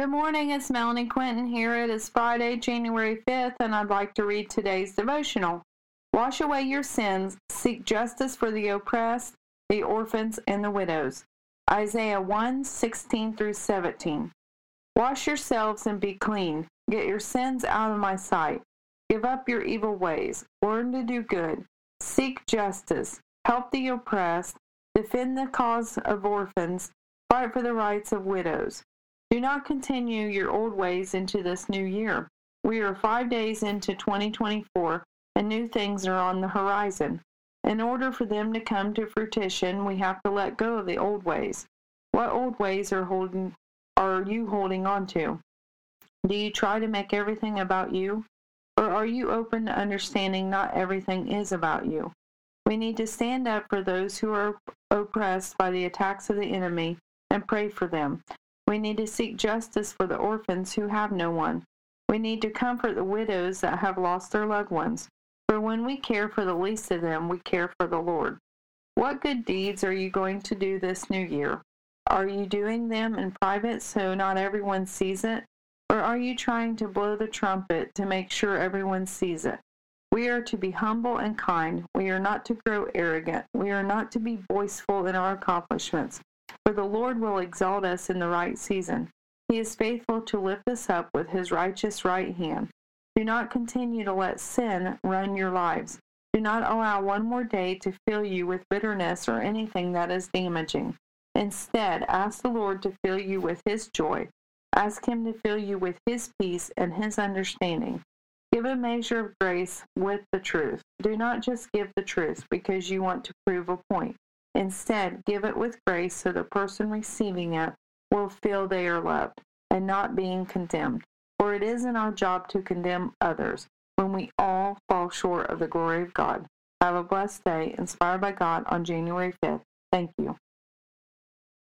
Good morning, it's Melanie Quinton here. It is Friday, January 5th, and I'd like to read today's devotional. Wash away your sins, seek justice for the oppressed, the orphans, and the widows. Isaiah 1 16 through 17. Wash yourselves and be clean. Get your sins out of my sight. Give up your evil ways. Learn to do good. Seek justice. Help the oppressed. Defend the cause of orphans. Fight for the rights of widows. Do not continue your old ways into this new year. We are five days into 2024 and new things are on the horizon. In order for them to come to fruition, we have to let go of the old ways. What old ways are holding are you holding on to? Do you try to make everything about you? Or are you open to understanding not everything is about you? We need to stand up for those who are oppressed by the attacks of the enemy and pray for them. We need to seek justice for the orphans who have no one. We need to comfort the widows that have lost their loved ones. For when we care for the least of them, we care for the Lord. What good deeds are you going to do this new year? Are you doing them in private so not everyone sees it? Or are you trying to blow the trumpet to make sure everyone sees it? We are to be humble and kind. We are not to grow arrogant. We are not to be boastful in our accomplishments. For the Lord will exalt us in the right season. He is faithful to lift us up with his righteous right hand. Do not continue to let sin run your lives. Do not allow one more day to fill you with bitterness or anything that is damaging. Instead, ask the Lord to fill you with His joy. Ask Him to fill you with His peace and His understanding. Give a measure of grace with the truth. Do not just give the truth because you want to prove a point. Instead, give it with grace so the person receiving it will feel they are loved and not being condemned. For it isn't our job to condemn others when we all fall short of the glory of God. Have a blessed day, inspired by God on January 5th. Thank you.